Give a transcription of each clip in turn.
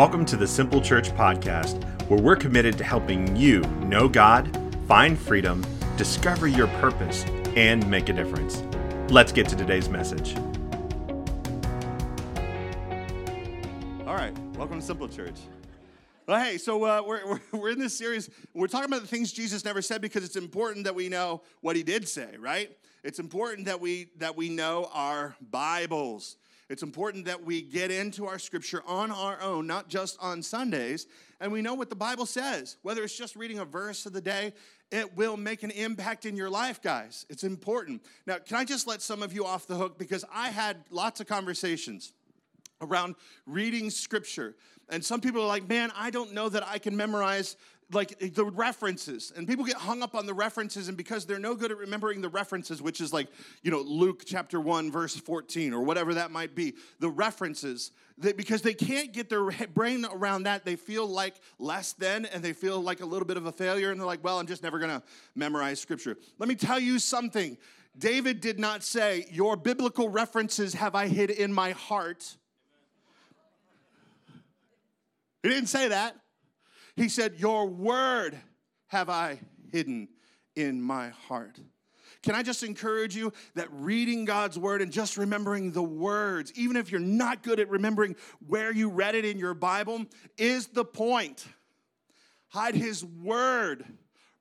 Welcome to the Simple Church Podcast, where we're committed to helping you know God, find freedom, discover your purpose, and make a difference. Let's get to today's message. All right, welcome to Simple Church. Well, hey, so uh, we're, we're, we're in this series. We're talking about the things Jesus never said because it's important that we know what he did say, right? It's important that we that we know our Bibles. It's important that we get into our scripture on our own, not just on Sundays, and we know what the Bible says. Whether it's just reading a verse of the day, it will make an impact in your life, guys. It's important. Now, can I just let some of you off the hook because I had lots of conversations around reading scripture. And some people are like, man, I don't know that I can memorize like eh, the references. And people get hung up on the references and because they're no good at remembering the references which is like you know luke chapter 1 verse 14 or whatever that might be the references because they can't get their brain around that they feel like less than and they feel like a little bit of a failure and they're like well i'm just never going to memorize scripture. Let me tell you something. David did not say your biblical references have i hid in my heart. He didn't say that he said, Your word have I hidden in my heart. Can I just encourage you that reading God's word and just remembering the words, even if you're not good at remembering where you read it in your Bible, is the point. Hide his word.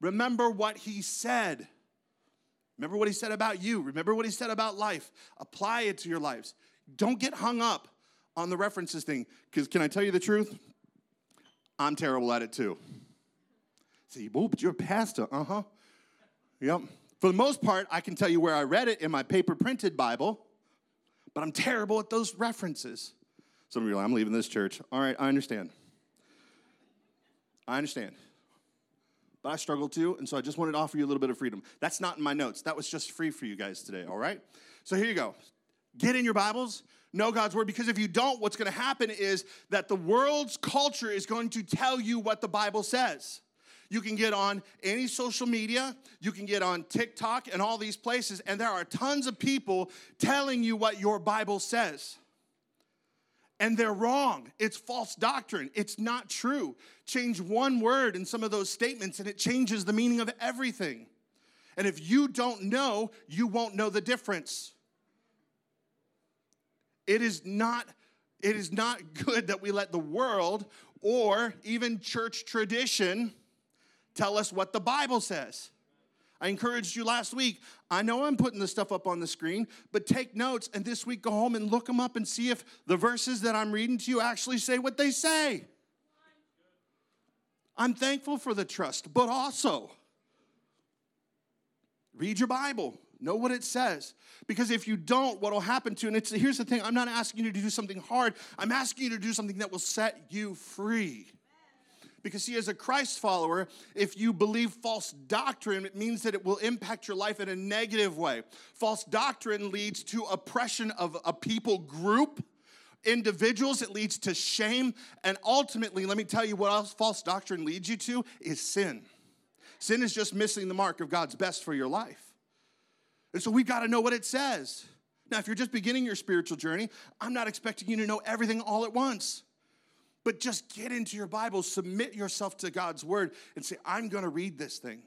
Remember what he said. Remember what he said about you. Remember what he said about life. Apply it to your lives. Don't get hung up on the references thing. Because can I tell you the truth? I'm terrible at it too. See, oh, but you're a pastor. Uh huh. Yep. For the most part, I can tell you where I read it in my paper printed Bible, but I'm terrible at those references. Some of you are like, I'm leaving this church. All right, I understand. I understand. But I struggle too, and so I just wanted to offer you a little bit of freedom. That's not in my notes. That was just free for you guys today, all right? So here you go. Get in your Bibles, know God's word because if you don't, what's going to happen is that the world's culture is going to tell you what the Bible says. You can get on any social media, you can get on TikTok and all these places, and there are tons of people telling you what your Bible says. And they're wrong. It's false doctrine. It's not true. Change one word in some of those statements, and it changes the meaning of everything. And if you don't know, you won't know the difference. It is not it is not good that we let the world or even church tradition tell us what the Bible says. I encouraged you last week. I know I'm putting this stuff up on the screen, but take notes and this week go home and look them up and see if the verses that I'm reading to you actually say what they say. I'm thankful for the trust, but also read your Bible. Know what it says. Because if you don't, what will happen to, you? and it's here's the thing, I'm not asking you to do something hard. I'm asking you to do something that will set you free. Because, see, as a Christ follower, if you believe false doctrine, it means that it will impact your life in a negative way. False doctrine leads to oppression of a people group, individuals, it leads to shame, and ultimately, let me tell you what else false doctrine leads you to is sin. Sin is just missing the mark of God's best for your life. And so we've got to know what it says. Now, if you're just beginning your spiritual journey, I'm not expecting you to know everything all at once. But just get into your Bible, submit yourself to God's word, and say, I'm going to read this thing.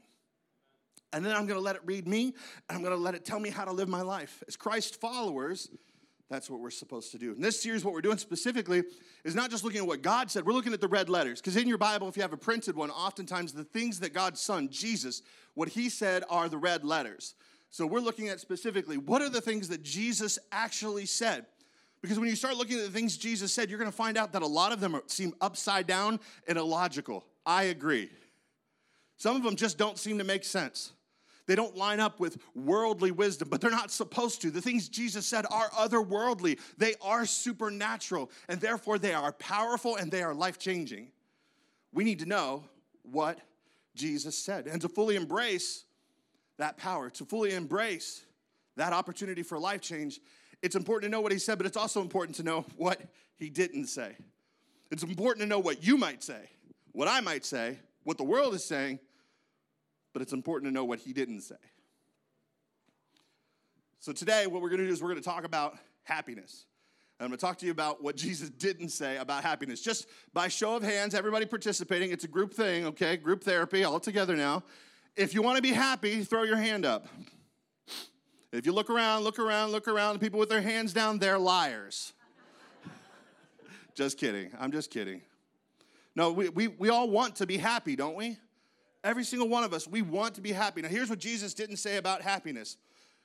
And then I'm going to let it read me, and I'm going to let it tell me how to live my life. As Christ followers, that's what we're supposed to do. In this series, what we're doing specifically is not just looking at what God said, we're looking at the red letters. Because in your Bible, if you have a printed one, oftentimes the things that God's Son, Jesus, what he said are the red letters. So we're looking at specifically what are the things that Jesus actually said? Because when you start looking at the things Jesus said, you're going to find out that a lot of them seem upside down and illogical. I agree. Some of them just don't seem to make sense. They don't line up with worldly wisdom, but they're not supposed to. The things Jesus said are otherworldly, they are supernatural, and therefore they are powerful and they are life changing. We need to know what Jesus said and to fully embrace that power, to fully embrace that opportunity for life change, it's important to know what he said, but it's also important to know what he didn't say. It's important to know what you might say, what I might say, what the world is saying, but it's important to know what he didn't say. So today, what we're going to do is we're going to talk about happiness. And I'm going to talk to you about what Jesus didn't say about happiness. Just by show of hands, everybody participating. It's a group thing, okay? Group therapy, all together now. If you want to be happy, throw your hand up. If you look around, look around, look around, people with their hands down, they're liars. just kidding. I'm just kidding. No, we, we, we all want to be happy, don't we? Every single one of us, we want to be happy. Now, here's what Jesus didn't say about happiness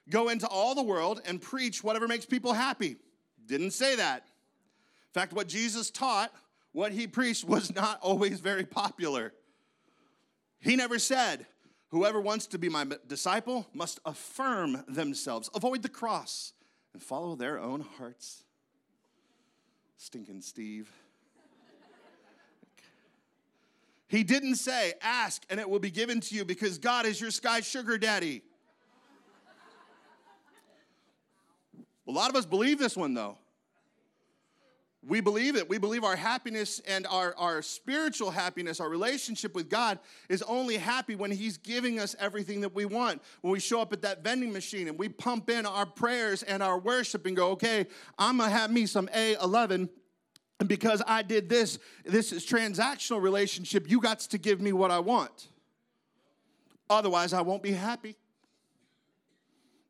go into all the world and preach whatever makes people happy. Didn't say that. In fact, what Jesus taught, what he preached, was not always very popular. He never said, Whoever wants to be my disciple must affirm themselves, avoid the cross, and follow their own hearts. Stinking Steve. He didn't say, Ask and it will be given to you because God is your sky sugar daddy. A lot of us believe this one though. We believe it. We believe our happiness and our, our spiritual happiness, our relationship with God, is only happy when He's giving us everything that we want. When we show up at that vending machine and we pump in our prayers and our worship and go, okay, I'm gonna have me some A11 and because I did this, this is transactional relationship, you got to give me what I want. Otherwise, I won't be happy.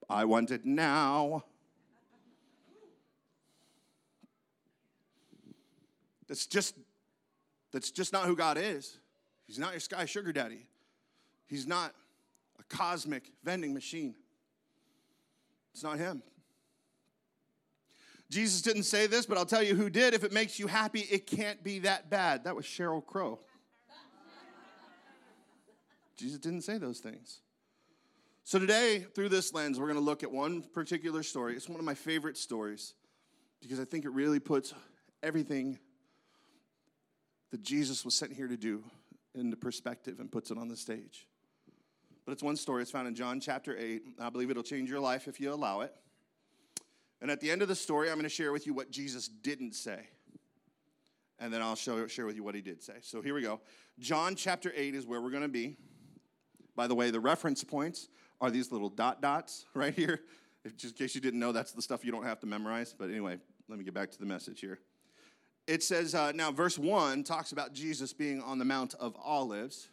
I want it now. That's just that's just not who God is. He's not your sky sugar daddy. He's not a cosmic vending machine. It's not him. Jesus didn't say this, but I'll tell you who did. If it makes you happy, it can't be that bad. That was Sheryl Crow. Jesus didn't say those things. So today, through this lens, we're going to look at one particular story. It's one of my favorite stories because I think it really puts everything that Jesus was sent here to do into perspective and puts it on the stage. But it's one story. It's found in John chapter 8. I believe it'll change your life if you allow it. And at the end of the story, I'm going to share with you what Jesus didn't say. And then I'll show, share with you what he did say. So here we go. John chapter 8 is where we're going to be. By the way, the reference points are these little dot dots right here. If, just in case you didn't know, that's the stuff you don't have to memorize. But anyway, let me get back to the message here. It says, uh, now, verse 1 talks about Jesus being on the Mount of Olives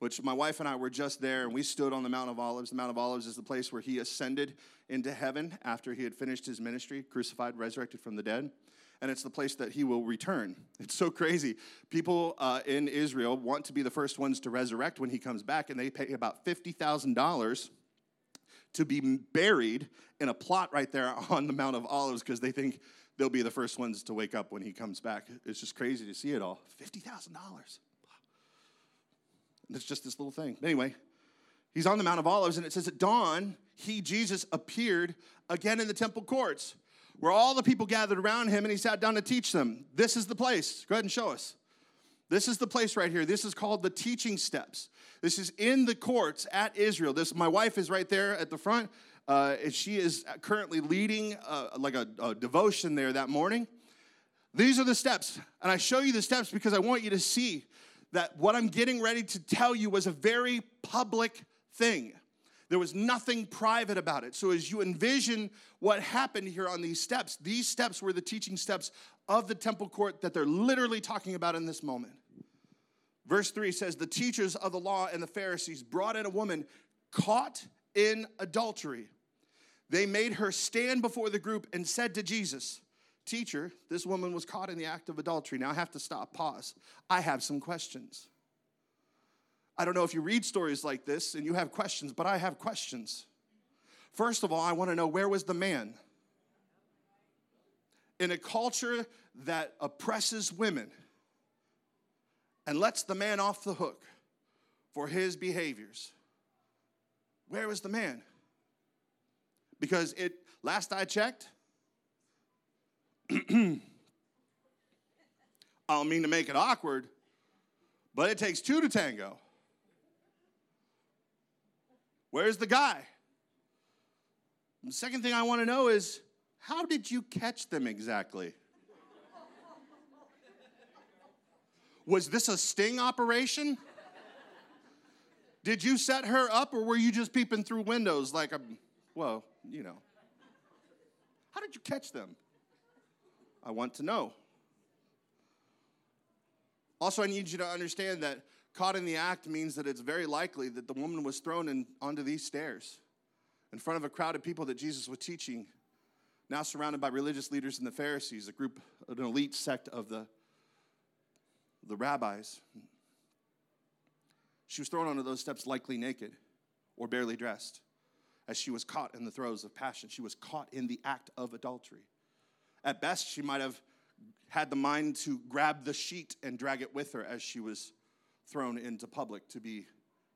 which my wife and I were just there, and we stood on the Mount of Olives. The Mount of Olives is the place where he ascended into heaven after he had finished his ministry, crucified, resurrected from the dead. And it's the place that he will return. It's so crazy. People uh, in Israel want to be the first ones to resurrect when he comes back, and they pay about $50,000 to be buried in a plot right there on the Mount of Olives because they think they'll be the first ones to wake up when he comes back. It's just crazy to see it all. $50,000. It's just this little thing. Anyway, he's on the Mount of Olives, and it says at dawn, he, Jesus, appeared again in the temple courts where all the people gathered around him, and he sat down to teach them. This is the place. Go ahead and show us. This is the place right here. This is called the teaching steps. This is in the courts at Israel. This, my wife is right there at the front. Uh, she is currently leading uh, like a, a devotion there that morning. These are the steps, and I show you the steps because I want you to see that what I'm getting ready to tell you was a very public thing. There was nothing private about it. So, as you envision what happened here on these steps, these steps were the teaching steps of the temple court that they're literally talking about in this moment. Verse 3 says, The teachers of the law and the Pharisees brought in a woman caught in adultery. They made her stand before the group and said to Jesus, Teacher, this woman was caught in the act of adultery. Now I have to stop, pause. I have some questions. I don't know if you read stories like this and you have questions, but I have questions. First of all, I want to know where was the man? In a culture that oppresses women and lets the man off the hook for his behaviors, where was the man? Because it, last I checked, I don't mean to make it awkward, but it takes two to tango. Where's the guy? The second thing I want to know is how did you catch them exactly? Was this a sting operation? Did you set her up or were you just peeping through windows like a, well, you know? How did you catch them? I want to know. Also, I need you to understand that caught in the act means that it's very likely that the woman was thrown in, onto these stairs in front of a crowd of people that Jesus was teaching, now surrounded by religious leaders and the Pharisees, a group, an elite sect of the, the rabbis. She was thrown onto those steps likely naked or barely dressed as she was caught in the throes of passion. She was caught in the act of adultery. At best, she might have had the mind to grab the sheet and drag it with her as she was thrown into public to be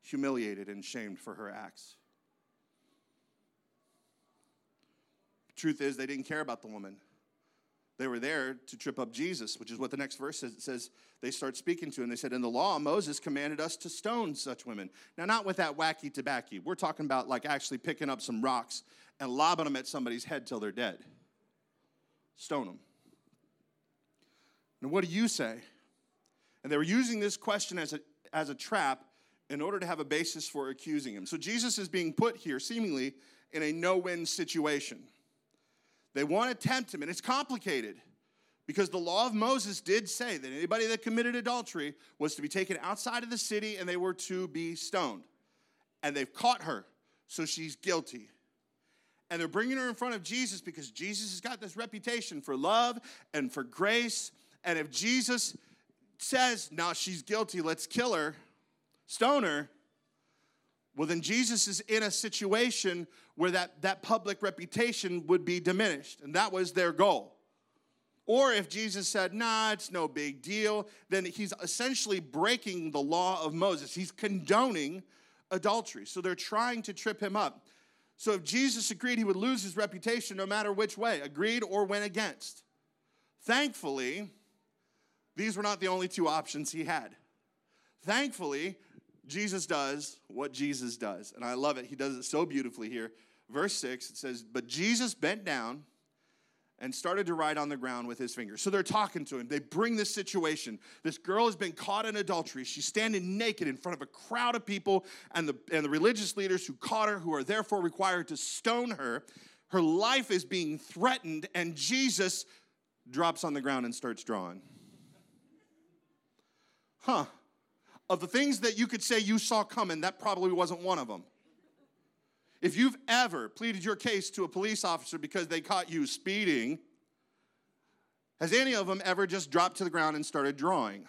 humiliated and shamed for her acts. Truth is, they didn't care about the woman. They were there to trip up Jesus, which is what the next verse says. It says they start speaking to him. They said, In the law, Moses commanded us to stone such women. Now, not with that wacky tobacco. We're talking about like actually picking up some rocks and lobbing them at somebody's head till they're dead. Stone them. And what do you say? And they were using this question as a, as a trap in order to have a basis for accusing him. So Jesus is being put here, seemingly, in a no win situation. They want to tempt him, and it's complicated because the law of Moses did say that anybody that committed adultery was to be taken outside of the city and they were to be stoned. And they've caught her, so she's guilty. And they're bringing her in front of Jesus because Jesus has got this reputation for love and for grace. And if Jesus says, now she's guilty, let's kill her, stone her, well, then Jesus is in a situation where that, that public reputation would be diminished. And that was their goal. Or if Jesus said, nah, it's no big deal, then he's essentially breaking the law of Moses. He's condoning adultery. So they're trying to trip him up. So if Jesus agreed, he would lose his reputation no matter which way, agreed or went against. Thankfully, these were not the only two options he had. Thankfully, Jesus does what Jesus does. And I love it. He does it so beautifully here. Verse 6, it says, But Jesus bent down and started to write on the ground with his fingers. So they're talking to him. They bring this situation. This girl has been caught in adultery. She's standing naked in front of a crowd of people and the, and the religious leaders who caught her, who are therefore required to stone her. Her life is being threatened, and Jesus drops on the ground and starts drawing. Huh of the things that you could say you saw coming, that probably wasn't one of them. If you've ever pleaded your case to a police officer because they caught you speeding, has any of them ever just dropped to the ground and started drawing?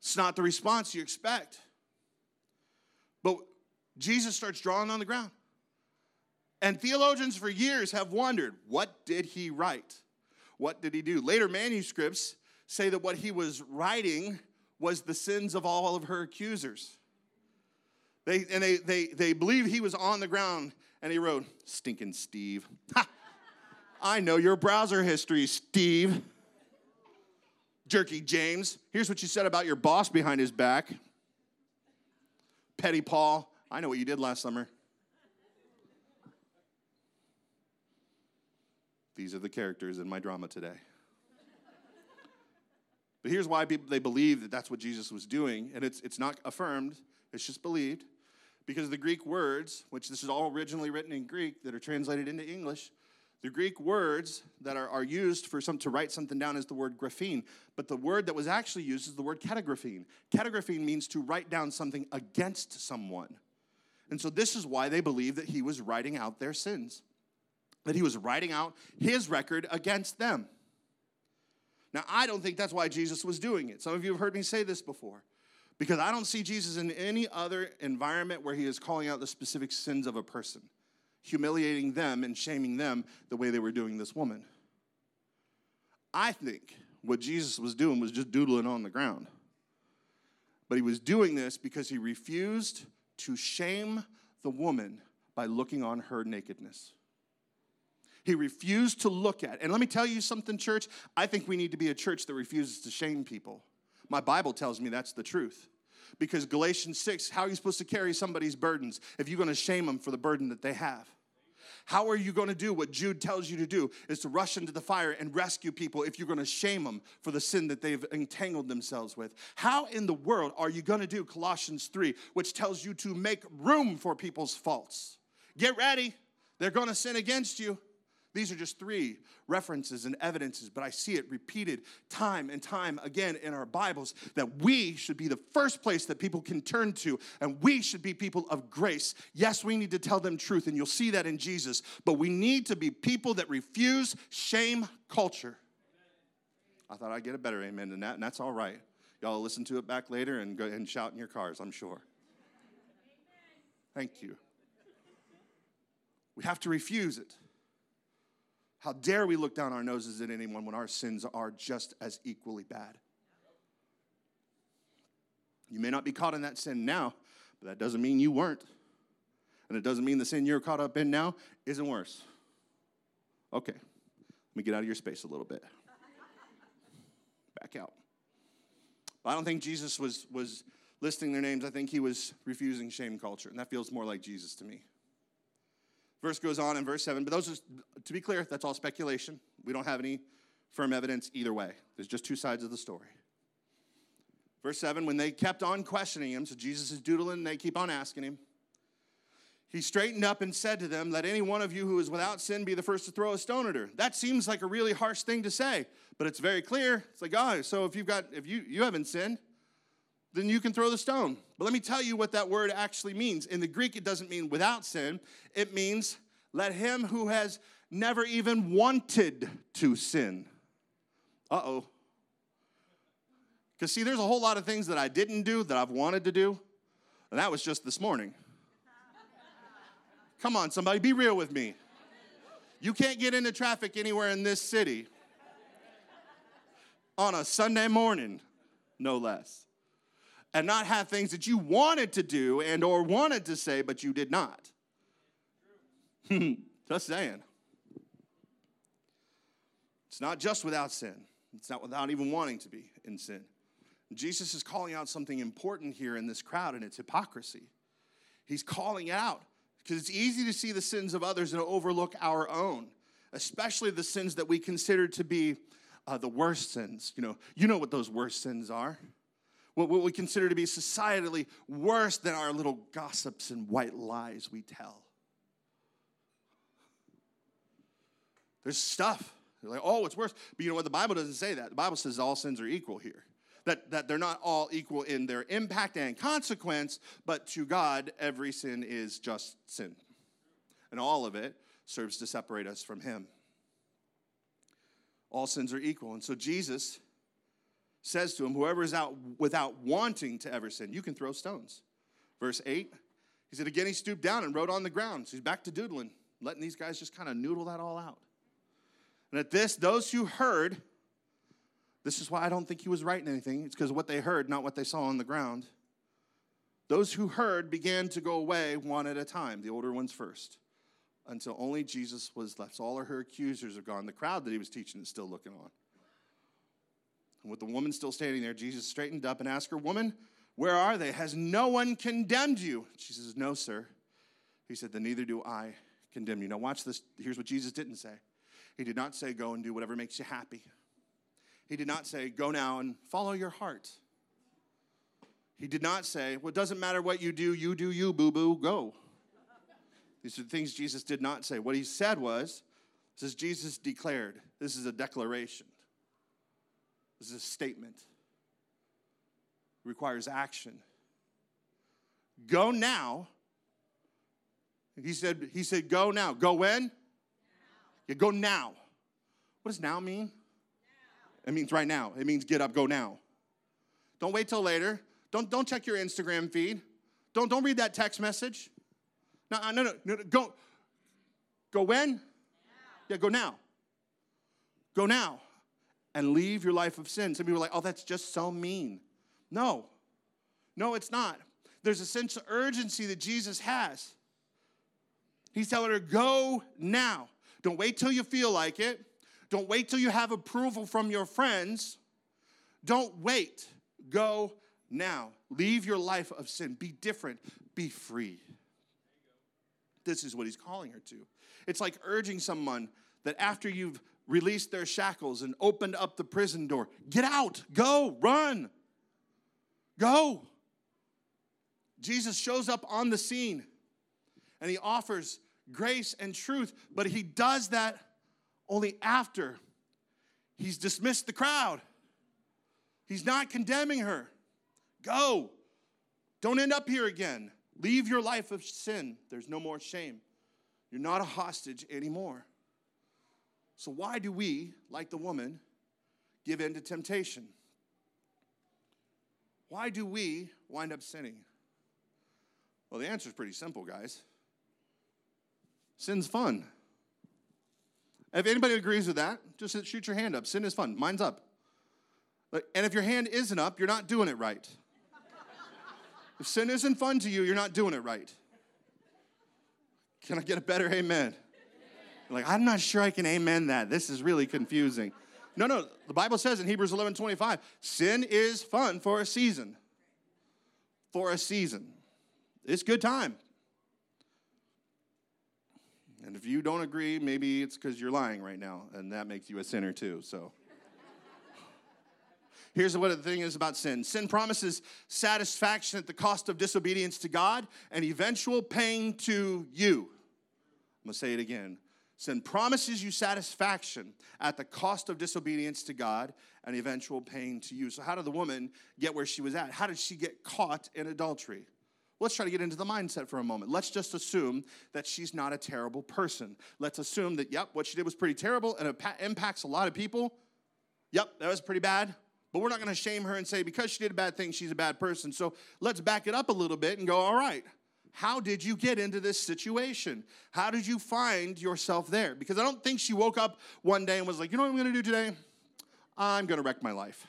It's not the response you expect. But Jesus starts drawing on the ground. And theologians for years have wondered what did he write? What did he do? Later manuscripts say that what he was writing was the sins of all of her accusers. They, and they, they, they believe he was on the ground and he wrote, Stinking Steve. Ha! I know your browser history, Steve. Jerky James. Here's what you said about your boss behind his back. Petty Paul. I know what you did last summer. These are the characters in my drama today. But here's why people, they believe that that's what Jesus was doing, and it's, it's not affirmed, it's just believed. Because the Greek words, which this is all originally written in Greek that are translated into English, the Greek words that are, are used for some to write something down is the word graphene, but the word that was actually used is the word katagraphene. Katagraphene means to write down something against someone. And so this is why they believe that he was writing out their sins, that he was writing out his record against them. Now, I don't think that's why Jesus was doing it. Some of you have heard me say this before. Because I don't see Jesus in any other environment where he is calling out the specific sins of a person, humiliating them and shaming them the way they were doing this woman. I think what Jesus was doing was just doodling on the ground. But he was doing this because he refused to shame the woman by looking on her nakedness. He refused to look at. And let me tell you something, church. I think we need to be a church that refuses to shame people. My Bible tells me that's the truth. Because Galatians 6, how are you supposed to carry somebody's burdens if you're going to shame them for the burden that they have? How are you going to do what Jude tells you to do is to rush into the fire and rescue people if you're going to shame them for the sin that they've entangled themselves with? How in the world are you going to do Colossians 3, which tells you to make room for people's faults? Get ready. They're going to sin against you. These are just three references and evidences, but I see it repeated time and time again in our Bibles that we should be the first place that people can turn to, and we should be people of grace. Yes, we need to tell them truth, and you'll see that in Jesus, but we need to be people that refuse shame culture. I thought I'd get a better amen than that, and that's all right. Y'all listen to it back later and go and shout in your cars, I'm sure. Thank you. We have to refuse it. How dare we look down our noses at anyone when our sins are just as equally bad? You may not be caught in that sin now, but that doesn't mean you weren't. And it doesn't mean the sin you're caught up in now isn't worse. Okay, let me get out of your space a little bit. Back out. I don't think Jesus was, was listing their names. I think he was refusing shame culture, and that feels more like Jesus to me. Verse goes on in verse 7, but those are, to be clear, that's all speculation. We don't have any firm evidence either way. There's just two sides of the story. Verse 7, when they kept on questioning him, so Jesus is doodling and they keep on asking him, he straightened up and said to them, Let any one of you who is without sin be the first to throw a stone at her. That seems like a really harsh thing to say, but it's very clear. It's like, oh, so if you've got, if you, you haven't sinned, then you can throw the stone. But let me tell you what that word actually means. In the Greek, it doesn't mean without sin, it means let him who has never even wanted to sin. Uh oh. Because, see, there's a whole lot of things that I didn't do that I've wanted to do, and that was just this morning. Come on, somebody, be real with me. You can't get into traffic anywhere in this city on a Sunday morning, no less and not have things that you wanted to do and or wanted to say but you did not. Just saying. It's not just without sin. It's not without even wanting to be in sin. Jesus is calling out something important here in this crowd and it's hypocrisy. He's calling out because it's easy to see the sins of others and overlook our own especially the sins that we consider to be uh, the worst sins. You know you know what those worst sins are what, we consider to be societally worse than our little gossips and white lies we tell. There's stuff. You're like, oh, it's worse. But you know what? The Bible doesn't say that. The Bible says all sins are equal here. That, that they're not all equal in their impact and consequence, but to God, every sin is just sin. And all of it serves to separate us from Him. All sins are equal. And so Jesus says to him, Whoever is out without wanting to ever sin, you can throw stones. Verse 8, he said, Again, he stooped down and wrote on the ground. So he's back to doodling, letting these guys just kind of noodle that all out. And at this, those who heard, this is why I don't think he was writing anything. It's because of what they heard, not what they saw on the ground. Those who heard began to go away one at a time, the older ones first, until only Jesus was left. So all of her accusers are gone. The crowd that he was teaching is still looking on. And with the woman still standing there, Jesus straightened up and asked her, Woman, where are they? Has no one condemned you? She says, No, sir. He said, Then neither do I condemn you. Now, watch this. Here's what Jesus didn't say He did not say, Go and do whatever makes you happy. He did not say, Go now and follow your heart. He did not say, Well, it doesn't matter what you do, you do you, boo boo, go. These are the things Jesus did not say. What he said was, says Jesus declared, this is a declaration. This is a statement. It requires action. Go now. He said, he said, go now. Go when? Now. Yeah, go now. What does now mean? Now. It means right now. It means get up, go now. Don't wait till later. Don't, don't check your Instagram feed. Don't, don't read that text message. No, uh, no, no, no, go. Go when? Now. Yeah, go now. Go now and leave your life of sin. Some people are like, oh, that's just so mean. No, no, it's not. There's a sense of urgency that Jesus has. He's telling her, go now. Don't wait till you feel like it. Don't wait till you have approval from your friends. Don't wait. Go now. Leave your life of sin. Be different. Be free. This is what he's calling her to. It's like urging someone that after you've released their shackles and opened up the prison door. Get out, go, run, go. Jesus shows up on the scene and he offers grace and truth, but he does that only after he's dismissed the crowd. He's not condemning her. Go. Don't end up here again. Leave your life of sin. There's no more shame. You're not a hostage anymore. So, why do we, like the woman, give in to temptation? Why do we wind up sinning? Well, the answer is pretty simple, guys. Sin's fun. If anybody agrees with that, just shoot your hand up. Sin is fun. Mine's up. And if your hand isn't up, you're not doing it right. If sin isn't fun to you, you're not doing it right. Can I get a better amen? Like, I'm not sure I can amen that. This is really confusing. No, no, the Bible says in Hebrews 11 25, sin is fun for a season. For a season. It's good time. And if you don't agree, maybe it's because you're lying right now, and that makes you a sinner too. So. Here's what the thing is about sin sin promises satisfaction at the cost of disobedience to God and eventual pain to you. I'm going to say it again. Sin promises you satisfaction at the cost of disobedience to God and eventual pain to you. So, how did the woman get where she was at? How did she get caught in adultery? Let's try to get into the mindset for a moment. Let's just assume that she's not a terrible person. Let's assume that, yep, what she did was pretty terrible and it impacts a lot of people. Yep, that was pretty bad. But we're not going to shame her and say because she did a bad thing, she's a bad person. So let's back it up a little bit and go, all right, how did you get into this situation? How did you find yourself there? Because I don't think she woke up one day and was like, you know what I'm to do today? I'm to wreck my life.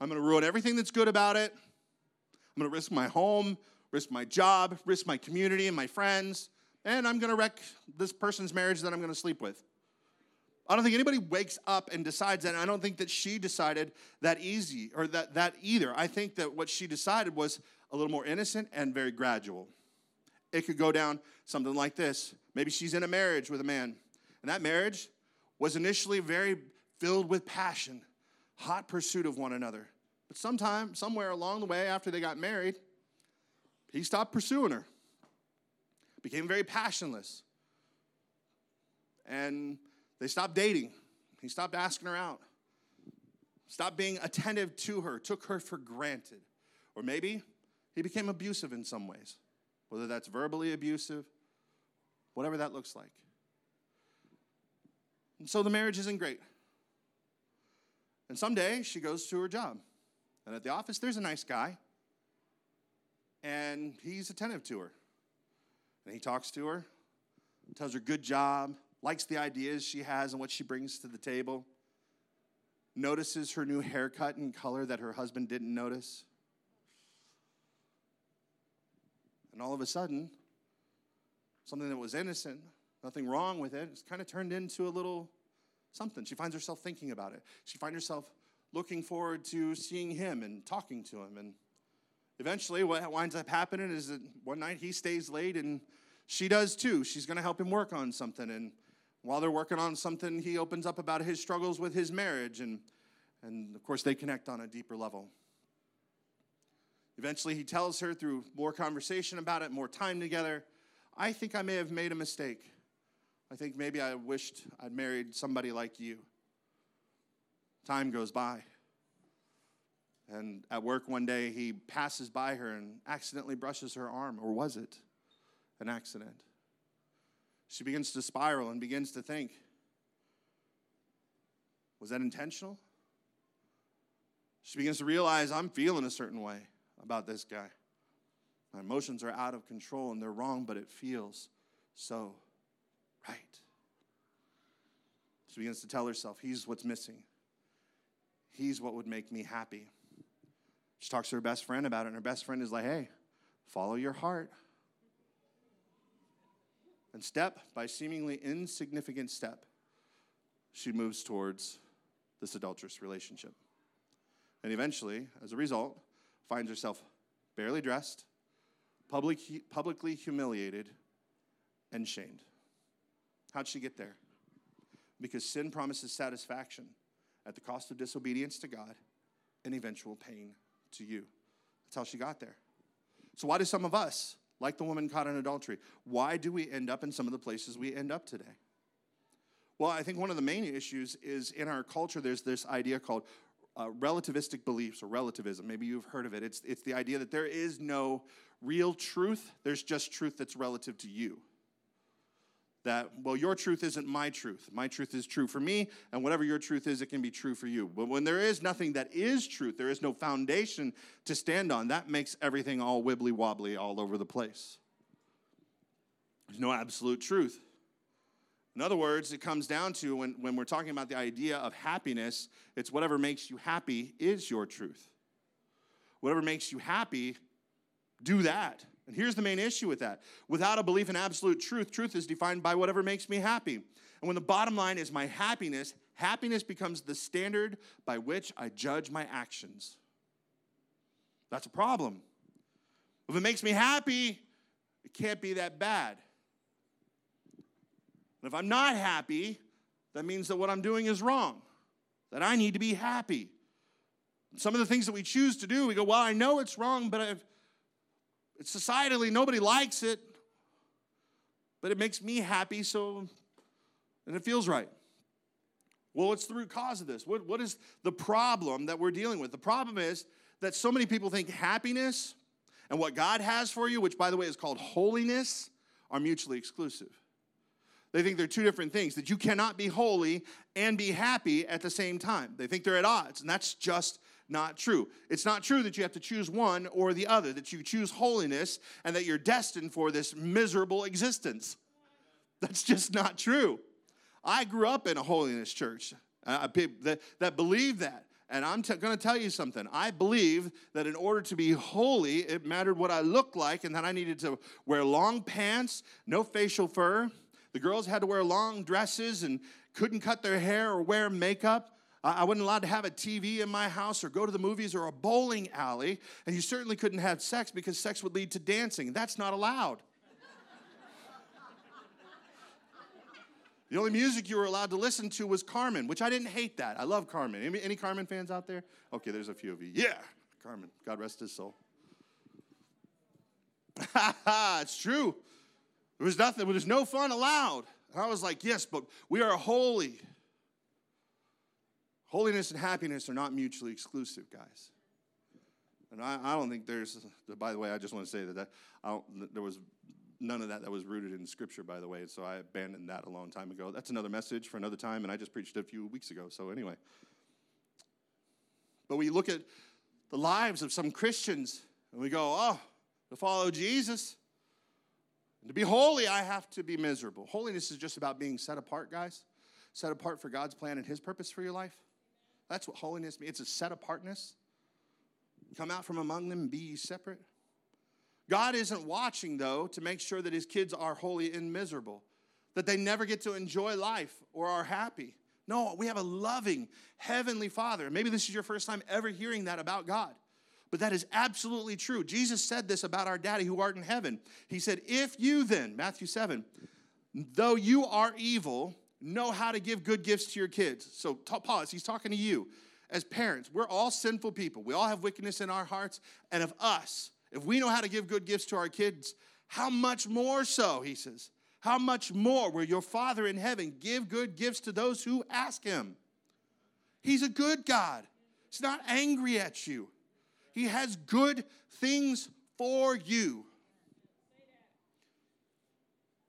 I'm to ruin everything that's good about it. I'm to risk my home, risk my job, risk my community and my friends, and I'm to wreck this person's marriage that I'm to sleep with. I don't think anybody wakes up and decides that. And I don't think that she decided that easy or that, that either. I think that what she decided was a little more innocent and very gradual. It could go down something like this. Maybe she's in a marriage with a man, and that marriage was initially very filled with passion, hot pursuit of one another. But sometime, somewhere along the way after they got married, he stopped pursuing her, became very passionless. And they stopped dating. He stopped asking her out. Stopped being attentive to her, took her for granted. Or maybe he became abusive in some ways, whether that's verbally abusive, whatever that looks like. And so the marriage isn't great. And someday she goes to her job. And at the office, there's a nice guy. And he's attentive to her. And he talks to her, tells her good job, likes the ideas she has and what she brings to the table, notices her new haircut and color that her husband didn't notice. And all of a sudden, something that was innocent, nothing wrong with it, it's kind of turned into a little something. She finds herself thinking about it. She finds herself looking forward to seeing him and talking to him. And eventually, what winds up happening is that one night he stays late and she does too. She's going to help him work on something. And while they're working on something, he opens up about his struggles with his marriage, and, and of course, they connect on a deeper level. Eventually, he tells her through more conversation about it, more time together, I think I may have made a mistake. I think maybe I wished I'd married somebody like you. Time goes by. And at work one day, he passes by her and accidentally brushes her arm, or was it an accident? she begins to spiral and begins to think was that intentional? She begins to realize I'm feeling a certain way about this guy. My emotions are out of control and they're wrong, but it feels so right. She begins to tell herself, He's what's missing. He's what would make me happy. She talks to her best friend about it, and her best friend is like, Hey, follow your heart. And step by seemingly insignificant step, she moves towards this adulterous relationship. And eventually, as a result, finds herself barely dressed, public, publicly humiliated, and shamed. How'd she get there? Because sin promises satisfaction at the cost of disobedience to God and eventual pain to you. That's how she got there. So, why do some of us like the woman caught in adultery. Why do we end up in some of the places we end up today? Well, I think one of the main issues is in our culture, there's this idea called uh, relativistic beliefs or relativism. Maybe you've heard of it. It's, it's the idea that there is no real truth, there's just truth that's relative to you. That, well, your truth isn't my truth. My truth is true for me, and whatever your truth is, it can be true for you. But when there is nothing that is truth, there is no foundation to stand on, that makes everything all wibbly wobbly all over the place. There's no absolute truth. In other words, it comes down to when, when we're talking about the idea of happiness, it's whatever makes you happy is your truth. Whatever makes you happy, do that. And here's the main issue with that. Without a belief in absolute truth, truth is defined by whatever makes me happy. And when the bottom line is my happiness, happiness becomes the standard by which I judge my actions. That's a problem. If it makes me happy, it can't be that bad. And if I'm not happy, that means that what I'm doing is wrong, that I need to be happy. Some of the things that we choose to do, we go, well, I know it's wrong, but I've, it's societally, nobody likes it, but it makes me happy, so, and it feels right. Well, what's the root cause of this? What, what is the problem that we're dealing with? The problem is that so many people think happiness and what God has for you, which by the way is called holiness, are mutually exclusive. They think they're two different things, that you cannot be holy and be happy at the same time. They think they're at odds, and that's just not true. It's not true that you have to choose one or the other, that you choose holiness and that you're destined for this miserable existence. That's just not true. I grew up in a holiness church uh, that, that believed that. And I'm t- going to tell you something. I believe that in order to be holy, it mattered what I looked like, and that I needed to wear long pants, no facial fur, the girls had to wear long dresses and couldn't cut their hair or wear makeup. I wasn't allowed to have a TV in my house or go to the movies or a bowling alley. And you certainly couldn't have sex because sex would lead to dancing. That's not allowed. The only music you were allowed to listen to was Carmen, which I didn't hate that. I love Carmen. Any, any, Carmen fans out there? Okay, there's a few of you. Yeah, Carmen. God rest his soul. it's true. There was nothing, there was no fun allowed. And I was like, yes, but we are holy. Holiness and happiness are not mutually exclusive, guys. And I, I don't think there's, by the way, I just want to say that, that there was none of that that was rooted in Scripture, by the way, so I abandoned that a long time ago. That's another message for another time, and I just preached a few weeks ago, so anyway. But we look at the lives of some Christians, and we go, oh, to follow Jesus, to be holy, I have to be miserable. Holiness is just about being set apart, guys. Set apart for God's plan and His purpose for your life. That's what holiness means. It's a set apartness. Come out from among them and be separate. God isn't watching, though, to make sure that His kids are holy and miserable, that they never get to enjoy life or are happy. No, we have a loving, heavenly Father. Maybe this is your first time ever hearing that about God. But that is absolutely true. Jesus said this about our daddy who art in heaven. He said, If you then, Matthew 7, though you are evil, know how to give good gifts to your kids. So pause, he's talking to you. As parents, we're all sinful people. We all have wickedness in our hearts. And of us, if we know how to give good gifts to our kids, how much more so, he says, how much more will your Father in heaven give good gifts to those who ask him? He's a good God. He's not angry at you. He has good things for you.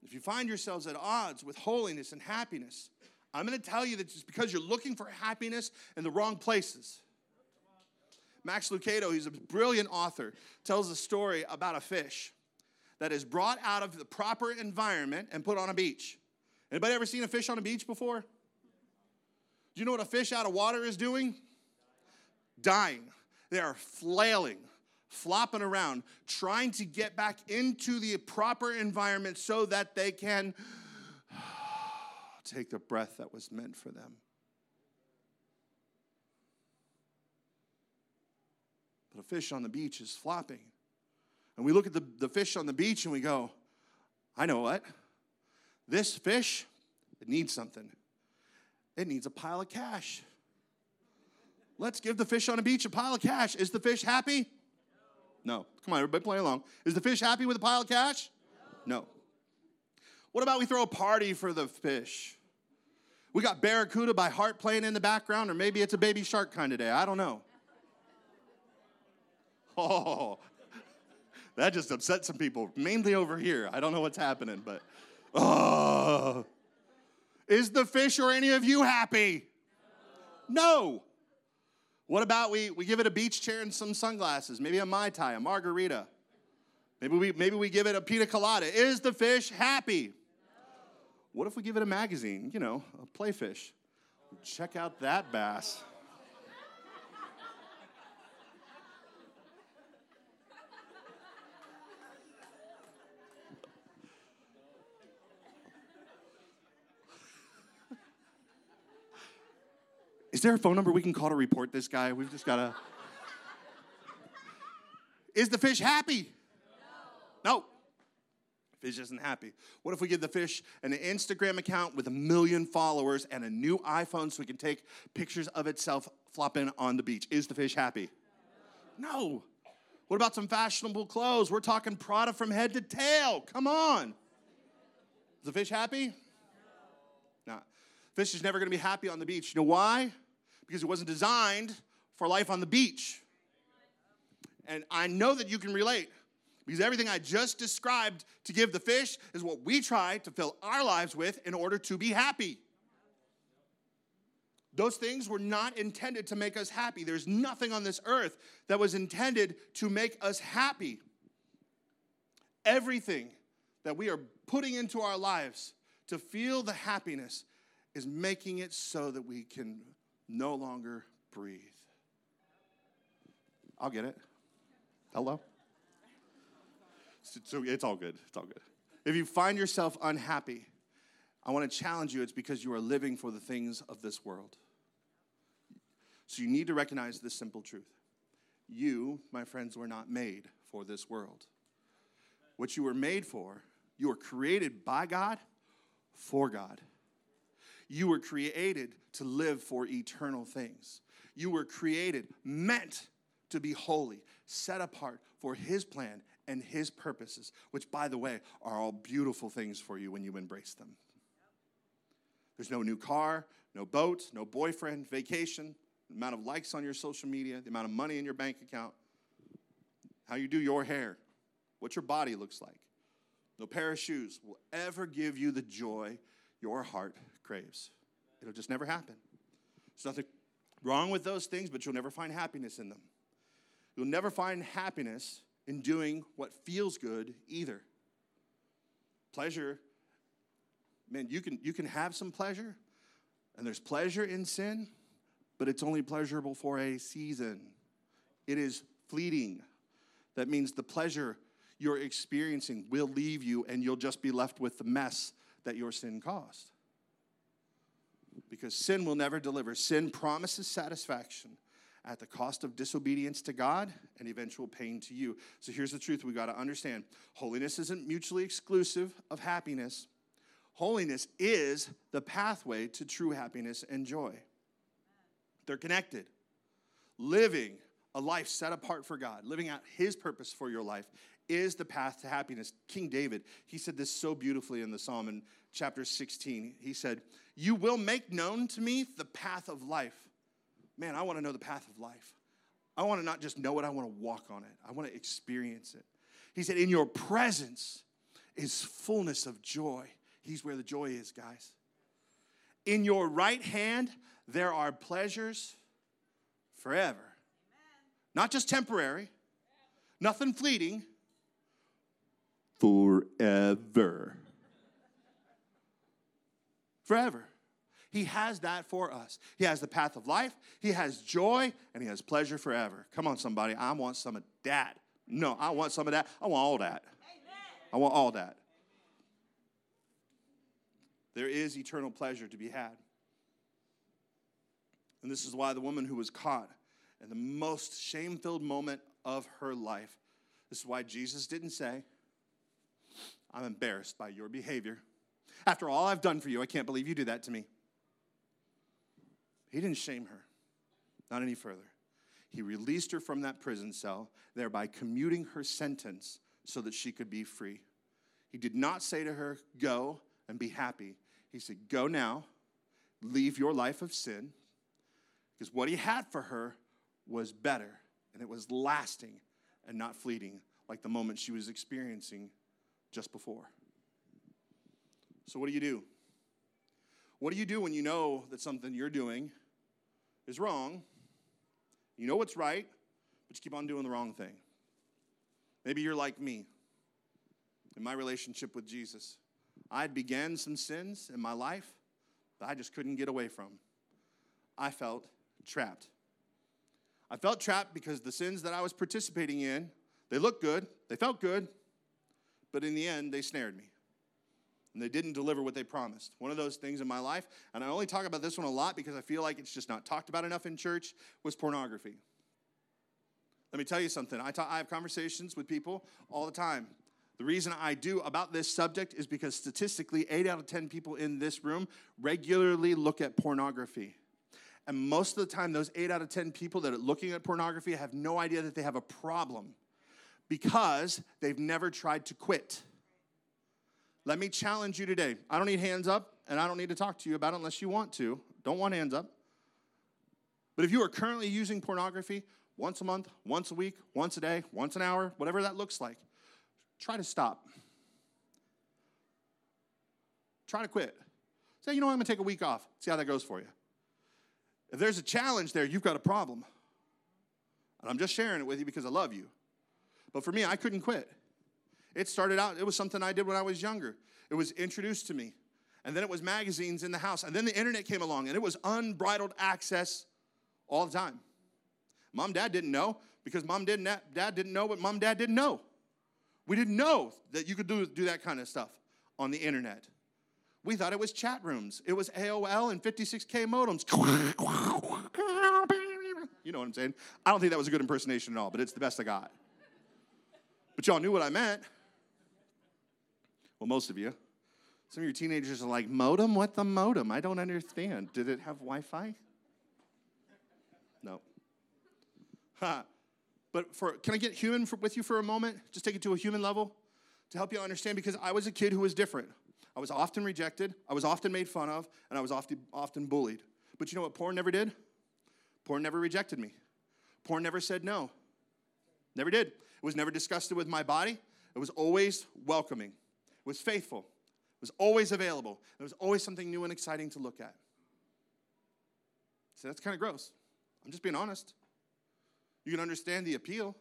If you find yourselves at odds with holiness and happiness, I'm going to tell you that it's because you're looking for happiness in the wrong places. Max Lucado, he's a brilliant author, tells a story about a fish that is brought out of the proper environment and put on a beach. Anybody ever seen a fish on a beach before? Do you know what a fish out of water is doing? Dying. They are flailing, flopping around, trying to get back into the proper environment so that they can take the breath that was meant for them. But a fish on the beach is flopping. And we look at the, the fish on the beach and we go, I know what. This fish, it needs something. It needs a pile of cash. Let's give the fish on a beach a pile of cash. Is the fish happy? No. Come on, everybody play along. Is the fish happy with a pile of cash? No. What about we throw a party for the fish? We got Barracuda by Heart playing in the background, or maybe it's a baby shark kind of day. I don't know. Oh, that just upset some people, mainly over here. I don't know what's happening, but oh. Is the fish or any of you happy? No. What about we, we give it a beach chair and some sunglasses, maybe a Mai Tai, a margarita. Maybe we, maybe we give it a pina colada. Is the fish happy? What if we give it a magazine, you know, a playfish? Check out that bass. Is there a phone number we can call to report this guy? We've just got to. Is the fish happy? No. no. Fish isn't happy. What if we give the fish an Instagram account with a million followers and a new iPhone so we can take pictures of itself flopping on the beach? Is the fish happy? No. What about some fashionable clothes? We're talking Prada from head to tail. Come on. Is the fish happy? Fish is never going to be happy on the beach. You know why? Because it wasn't designed for life on the beach. And I know that you can relate because everything I just described to give the fish is what we try to fill our lives with in order to be happy. Those things were not intended to make us happy. There's nothing on this earth that was intended to make us happy. Everything that we are putting into our lives to feel the happiness is making it so that we can no longer breathe. I'll get it. Hello? So it's all good. It's all good. If you find yourself unhappy, I want to challenge you. It's because you are living for the things of this world. So you need to recognize this simple truth. You, my friends, were not made for this world. What you were made for, you were created by God for God. You were created to live for eternal things. You were created, meant to be holy, set apart for His plan and His purposes, which, by the way, are all beautiful things for you when you embrace them. There's no new car, no boat, no boyfriend, vacation, the amount of likes on your social media, the amount of money in your bank account, how you do your hair, what your body looks like. No pair of shoes will ever give you the joy your heart craves. It'll just never happen. There's nothing wrong with those things, but you'll never find happiness in them. You'll never find happiness in doing what feels good either. Pleasure, man, you can, you can have some pleasure, and there's pleasure in sin, but it's only pleasurable for a season. It is fleeting. That means the pleasure you're experiencing will leave you, and you'll just be left with the mess that your sin caused. Because sin will never deliver. Sin promises satisfaction at the cost of disobedience to God and eventual pain to you. So here's the truth we got to understand holiness isn't mutually exclusive of happiness, holiness is the pathway to true happiness and joy. They're connected. Living a life set apart for God, living out His purpose for your life, is the path to happiness. King David, he said this so beautifully in the Psalm in chapter 16. He said, You will make known to me the path of life. Man, I want to know the path of life. I want to not just know it, I want to walk on it. I want to experience it. He said, In your presence is fullness of joy. He's where the joy is, guys. In your right hand, there are pleasures forever. Amen. Not just temporary, nothing fleeting, forever. Forever. He has that for us. He has the path of life, He has joy, and He has pleasure forever. Come on, somebody. I want some of that. No, I want some of that. I want all that. I want all that. There is eternal pleasure to be had. And this is why the woman who was caught in the most shame filled moment of her life, this is why Jesus didn't say, I'm embarrassed by your behavior. After all I've done for you, I can't believe you do that to me. He didn't shame her, not any further. He released her from that prison cell, thereby commuting her sentence so that she could be free. He did not say to her, Go and be happy. He said, Go now, leave your life of sin, because what he had for her was better, and it was lasting and not fleeting, like the moment she was experiencing just before. So, what do you do? What do you do when you know that something you're doing is wrong? You know what's right, but you keep on doing the wrong thing. Maybe you're like me in my relationship with Jesus. I began some sins in my life that I just couldn't get away from. I felt trapped. I felt trapped because the sins that I was participating in, they looked good, they felt good, but in the end, they snared me. And they didn't deliver what they promised. One of those things in my life, and I only talk about this one a lot because I feel like it's just not talked about enough in church, was pornography. Let me tell you something. I, talk, I have conversations with people all the time. The reason I do about this subject is because statistically, eight out of 10 people in this room regularly look at pornography. And most of the time, those eight out of 10 people that are looking at pornography have no idea that they have a problem because they've never tried to quit. Let me challenge you today. I don't need hands up, and I don't need to talk to you about it unless you want to. Don't want hands up. But if you are currently using pornography once a month, once a week, once a day, once an hour, whatever that looks like, try to stop. Try to quit. Say, you know what, I'm gonna take a week off. See how that goes for you. If there's a challenge there, you've got a problem. And I'm just sharing it with you because I love you. But for me, I couldn't quit. It started out, it was something I did when I was younger. It was introduced to me. And then it was magazines in the house. And then the internet came along and it was unbridled access all the time. Mom, dad didn't know because mom didn't, dad didn't know what mom, dad didn't know. We didn't know that you could do, do that kind of stuff on the internet. We thought it was chat rooms. It was AOL and 56K modems. You know what I'm saying? I don't think that was a good impersonation at all, but it's the best I got. But y'all knew what I meant. Well, most of you. Some of your teenagers are like, modem? What the modem? I don't understand. Did it have Wi Fi? No. Ha. But for, can I get human for, with you for a moment? Just take it to a human level to help you understand because I was a kid who was different. I was often rejected, I was often made fun of, and I was often, often bullied. But you know what porn never did? Porn never rejected me. Porn never said no. Never did. It was never disgusted with my body. It was always welcoming. It was faithful. It was always available. There was always something new and exciting to look at. So that's kind of gross. I'm just being honest. You can understand the appeal.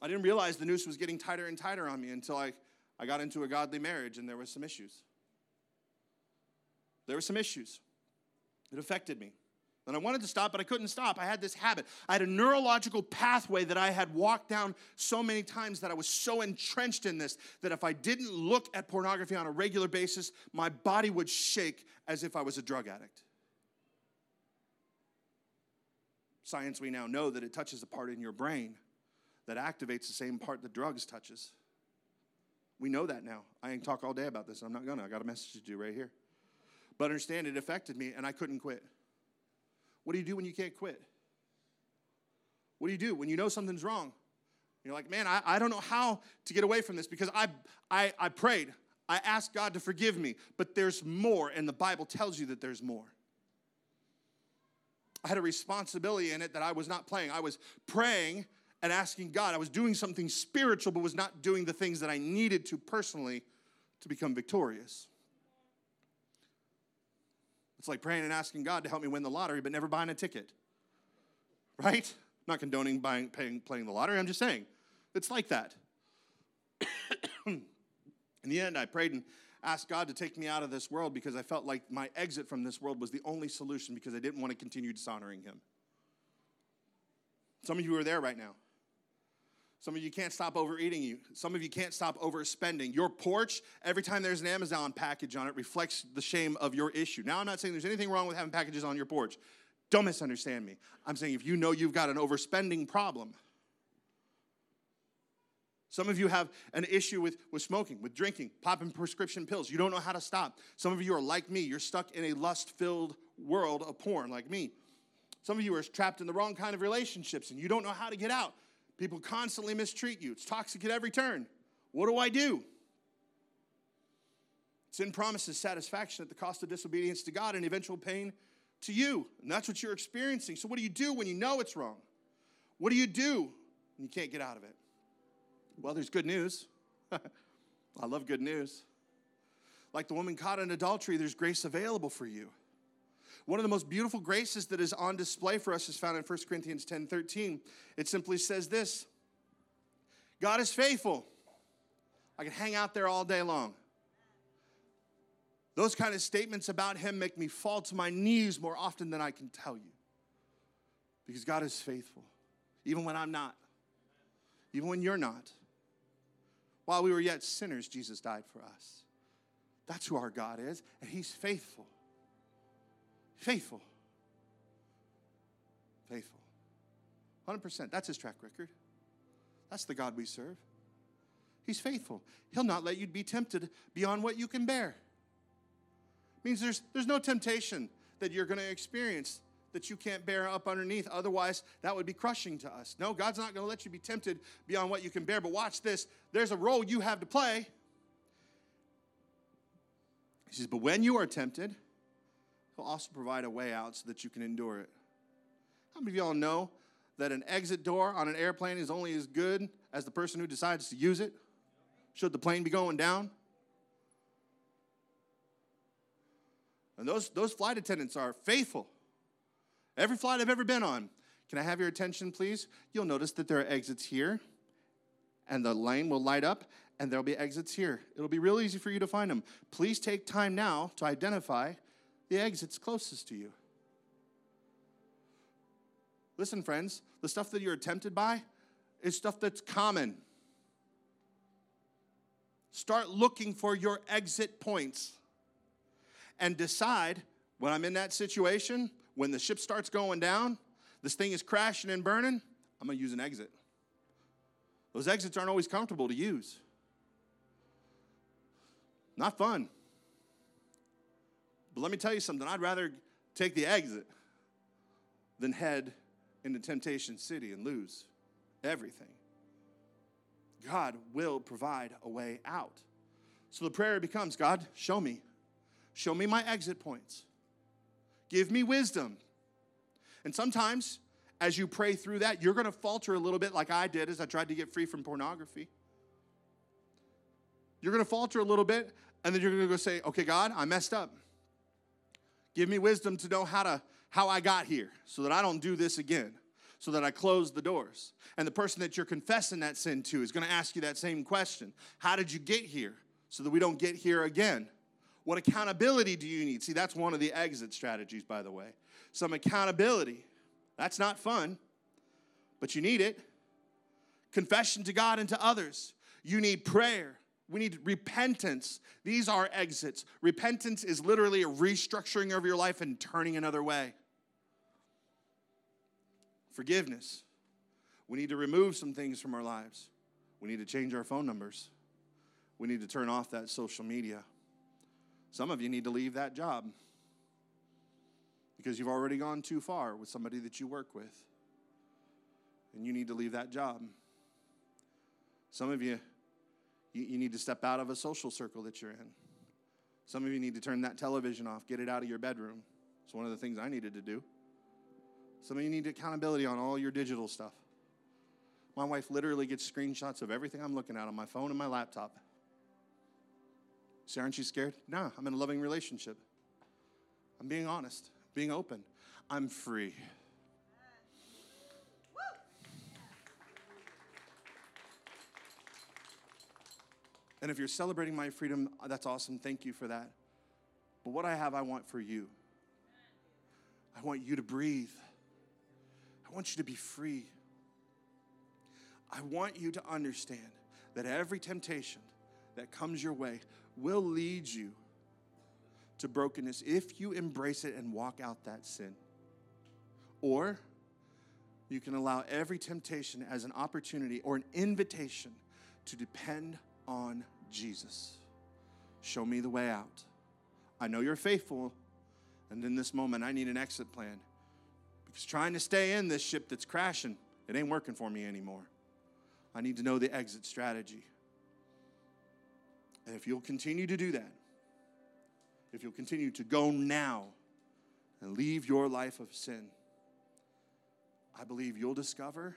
I didn't realize the noose was getting tighter and tighter on me until I, I got into a godly marriage and there was some issues. There were some issues. It affected me. And I wanted to stop, but I couldn't stop. I had this habit. I had a neurological pathway that I had walked down so many times that I was so entrenched in this that if I didn't look at pornography on a regular basis, my body would shake as if I was a drug addict. Science, we now know that it touches a part in your brain that activates the same part that drugs touches. We know that now. I can talk all day about this. I'm not gonna. I got a message to do right here. But understand, it affected me, and I couldn't quit. What do you do when you can't quit? What do you do when you know something's wrong? You're like, man, I, I don't know how to get away from this because I, I, I prayed. I asked God to forgive me, but there's more, and the Bible tells you that there's more. I had a responsibility in it that I was not playing. I was praying and asking God. I was doing something spiritual, but was not doing the things that I needed to personally to become victorious. It's like praying and asking God to help me win the lottery, but never buying a ticket. Right? not condoning buying, paying, playing the lottery. I'm just saying it's like that. In the end, I prayed and asked God to take me out of this world because I felt like my exit from this world was the only solution because I didn't want to continue dishonoring Him. Some of you are there right now. Some of you can't stop overeating. You. Some of you can't stop overspending. Your porch, every time there's an Amazon package on it, reflects the shame of your issue. Now, I'm not saying there's anything wrong with having packages on your porch. Don't misunderstand me. I'm saying if you know you've got an overspending problem, some of you have an issue with, with smoking, with drinking, popping prescription pills. You don't know how to stop. Some of you are like me. You're stuck in a lust filled world of porn, like me. Some of you are trapped in the wrong kind of relationships and you don't know how to get out. People constantly mistreat you, it's toxic at every turn. What do I do? Sin promises satisfaction at the cost of disobedience to God and eventual pain to you. And that's what you're experiencing. So, what do you do when you know it's wrong? What do you do when you can't get out of it? Well, there's good news. I love good news. Like the woman caught in adultery, there's grace available for you. One of the most beautiful graces that is on display for us is found in 1 Corinthians 10 13. It simply says this God is faithful. I can hang out there all day long. Those kind of statements about him make me fall to my knees more often than I can tell you. Because God is faithful, even when I'm not, even when you're not. While we were yet sinners, Jesus died for us. That's who our God is, and He's faithful. Faithful. Faithful. 100%. That's His track record. That's the God we serve. He's faithful. He'll not let you be tempted beyond what you can bear means there's, there's no temptation that you're going to experience that you can't bear up underneath. Otherwise, that would be crushing to us. No, God's not going to let you be tempted beyond what you can bear. But watch this there's a role you have to play. He says, But when you are tempted, Also provide a way out so that you can endure it. How many of y'all know that an exit door on an airplane is only as good as the person who decides to use it? Should the plane be going down? And those, those flight attendants are faithful. Every flight I've ever been on. Can I have your attention, please? You'll notice that there are exits here, and the lane will light up, and there'll be exits here. It'll be real easy for you to find them. Please take time now to identify the exits closest to you. Listen, friends, the stuff that you're tempted by is stuff that's common. Start looking for your exit points and decide when I'm in that situation, when the ship starts going down, this thing is crashing and burning, I'm gonna use an exit. Those exits aren't always comfortable to use. Not fun. But let me tell you something I'd rather take the exit than head into Temptation City and lose everything. God will provide a way out. So the prayer becomes God, show me Show me my exit points. Give me wisdom. And sometimes, as you pray through that, you're going to falter a little bit, like I did as I tried to get free from pornography. You're going to falter a little bit, and then you're going to go say, "Okay, God, I messed up. Give me wisdom to know how to how I got here, so that I don't do this again." so that I close the doors. And the person that you're confessing that sin to is going to ask you that same question How did you get here? So that we don't get here again. What accountability do you need? See, that's one of the exit strategies, by the way. Some accountability. That's not fun, but you need it. Confession to God and to others. You need prayer. We need repentance. These are exits. Repentance is literally a restructuring of your life and turning another way. Forgiveness. We need to remove some things from our lives. We need to change our phone numbers. We need to turn off that social media. Some of you need to leave that job because you've already gone too far with somebody that you work with. And you need to leave that job. Some of you, you, you need to step out of a social circle that you're in. Some of you need to turn that television off, get it out of your bedroom. It's one of the things I needed to do. Some of you need accountability on all your digital stuff. My wife literally gets screenshots of everything I'm looking at on my phone and my laptop. Say, aren't you scared? Nah, I'm in a loving relationship. I'm being honest, being open. I'm free. And if you're celebrating my freedom, that's awesome. Thank you for that. But what I have, I want for you. I want you to breathe. I want you to be free. I want you to understand that every temptation that comes your way will lead you to brokenness if you embrace it and walk out that sin. Or you can allow every temptation as an opportunity or an invitation to depend on Jesus. Show me the way out. I know you're faithful, And in this moment, I need an exit plan. Because trying to stay in this ship that's crashing, it ain't working for me anymore. I need to know the exit strategy. And if you'll continue to do that, if you'll continue to go now and leave your life of sin, I believe you'll discover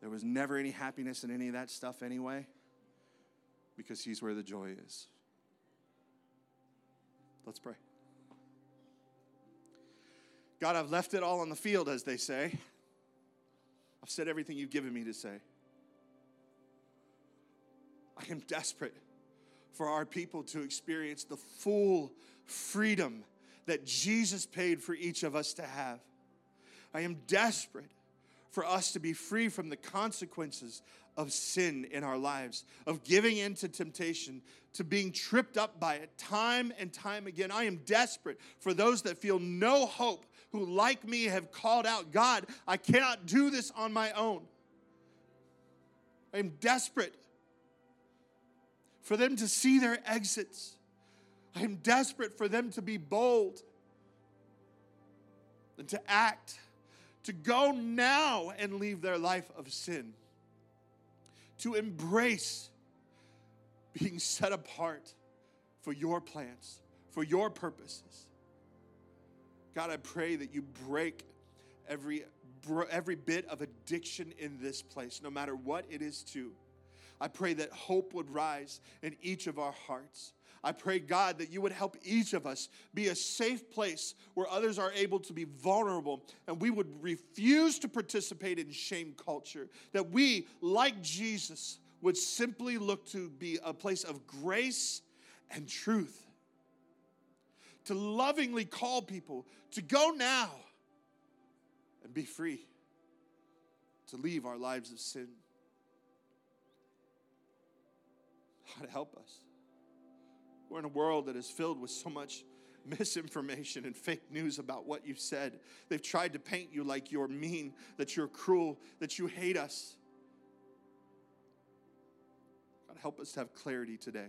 there was never any happiness in any of that stuff anyway, because He's where the joy is. Let's pray. God, I've left it all on the field, as they say. I've said everything you've given me to say. I am desperate for our people to experience the full freedom that Jesus paid for each of us to have. I am desperate for us to be free from the consequences of sin in our lives, of giving in to temptation, to being tripped up by it time and time again. I am desperate for those that feel no hope, who, like me, have called out, God, I cannot do this on my own. I am desperate for them to see their exits. I am desperate for them to be bold and to act, to go now and leave their life of sin, to embrace being set apart for your plans, for your purposes. God, I pray that you break every, every bit of addiction in this place, no matter what it is, to. I pray that hope would rise in each of our hearts. I pray, God, that you would help each of us be a safe place where others are able to be vulnerable and we would refuse to participate in shame culture. That we, like Jesus, would simply look to be a place of grace and truth. To lovingly call people to go now and be free, to leave our lives of sin. God, help us. We're in a world that is filled with so much misinformation and fake news about what you've said. They've tried to paint you like you're mean, that you're cruel, that you hate us. God, help us to have clarity today.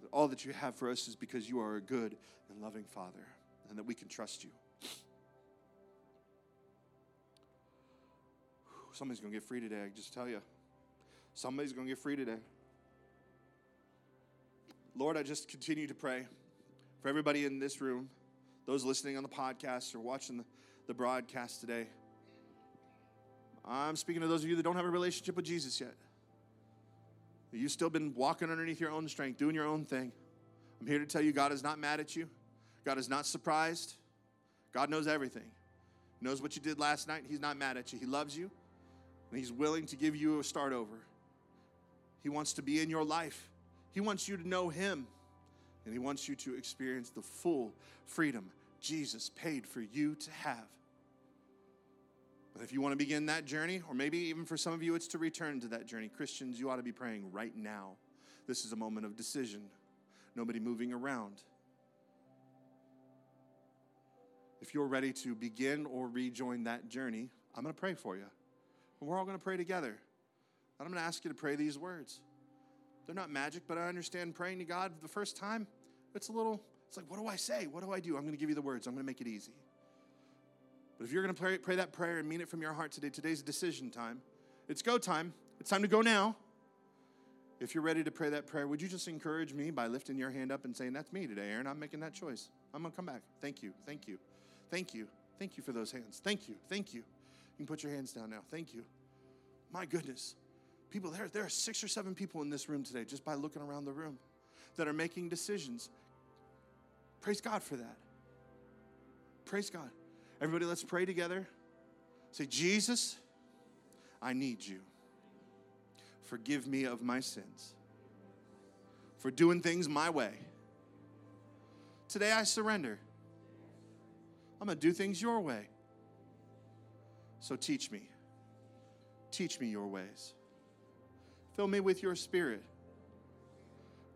That all that you have for us is because you are a good and loving Father, and that we can trust you. Somebody's going to get free today, I just tell you. Somebody's going to get free today. Lord, I just continue to pray for everybody in this room, those listening on the podcast or watching the, the broadcast today. I'm speaking to those of you that don't have a relationship with Jesus yet. You've still been walking underneath your own strength, doing your own thing. I'm here to tell you God is not mad at you. God is not surprised. God knows everything. He knows what you did last night. He's not mad at you. He loves you, and He's willing to give you a start over. He wants to be in your life. He wants you to know Him, and He wants you to experience the full freedom Jesus paid for you to have. But if you want to begin that journey, or maybe even for some of you, it's to return to that journey, Christians, you ought to be praying right now. This is a moment of decision, nobody moving around. If you're ready to begin or rejoin that journey, I'm going to pray for you. And we're all going to pray together. And I'm going to ask you to pray these words. They're not magic, but I understand praying to God the first time, it's a little, it's like, what do I say? What do I do? I'm going to give you the words. I'm going to make it easy. But if you're going to pray, pray that prayer and mean it from your heart today, today's decision time. It's go time. It's time to go now. If you're ready to pray that prayer, would you just encourage me by lifting your hand up and saying, That's me today, Aaron. I'm making that choice. I'm going to come back. Thank you. Thank you. Thank you. Thank you for those hands. Thank you. Thank you. You can put your hands down now. Thank you. My goodness. People, there, there are six or seven people in this room today, just by looking around the room, that are making decisions. Praise God for that. Praise God. Everybody, let's pray together. Say, Jesus, I need you. Forgive me of my sins, for doing things my way. Today I surrender. I'm going to do things your way. So teach me. Teach me your ways. Fill me with your spirit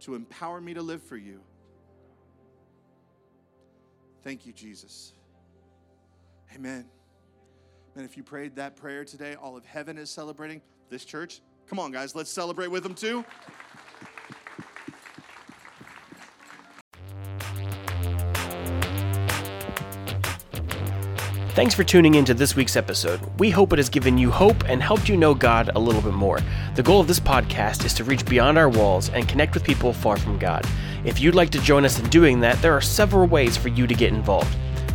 to empower me to live for you. Thank you, Jesus. Amen. And if you prayed that prayer today, all of heaven is celebrating. This church, come on, guys, let's celebrate with them too. Thanks for tuning in to this week's episode. We hope it has given you hope and helped you know God a little bit more. The goal of this podcast is to reach beyond our walls and connect with people far from God. If you'd like to join us in doing that, there are several ways for you to get involved.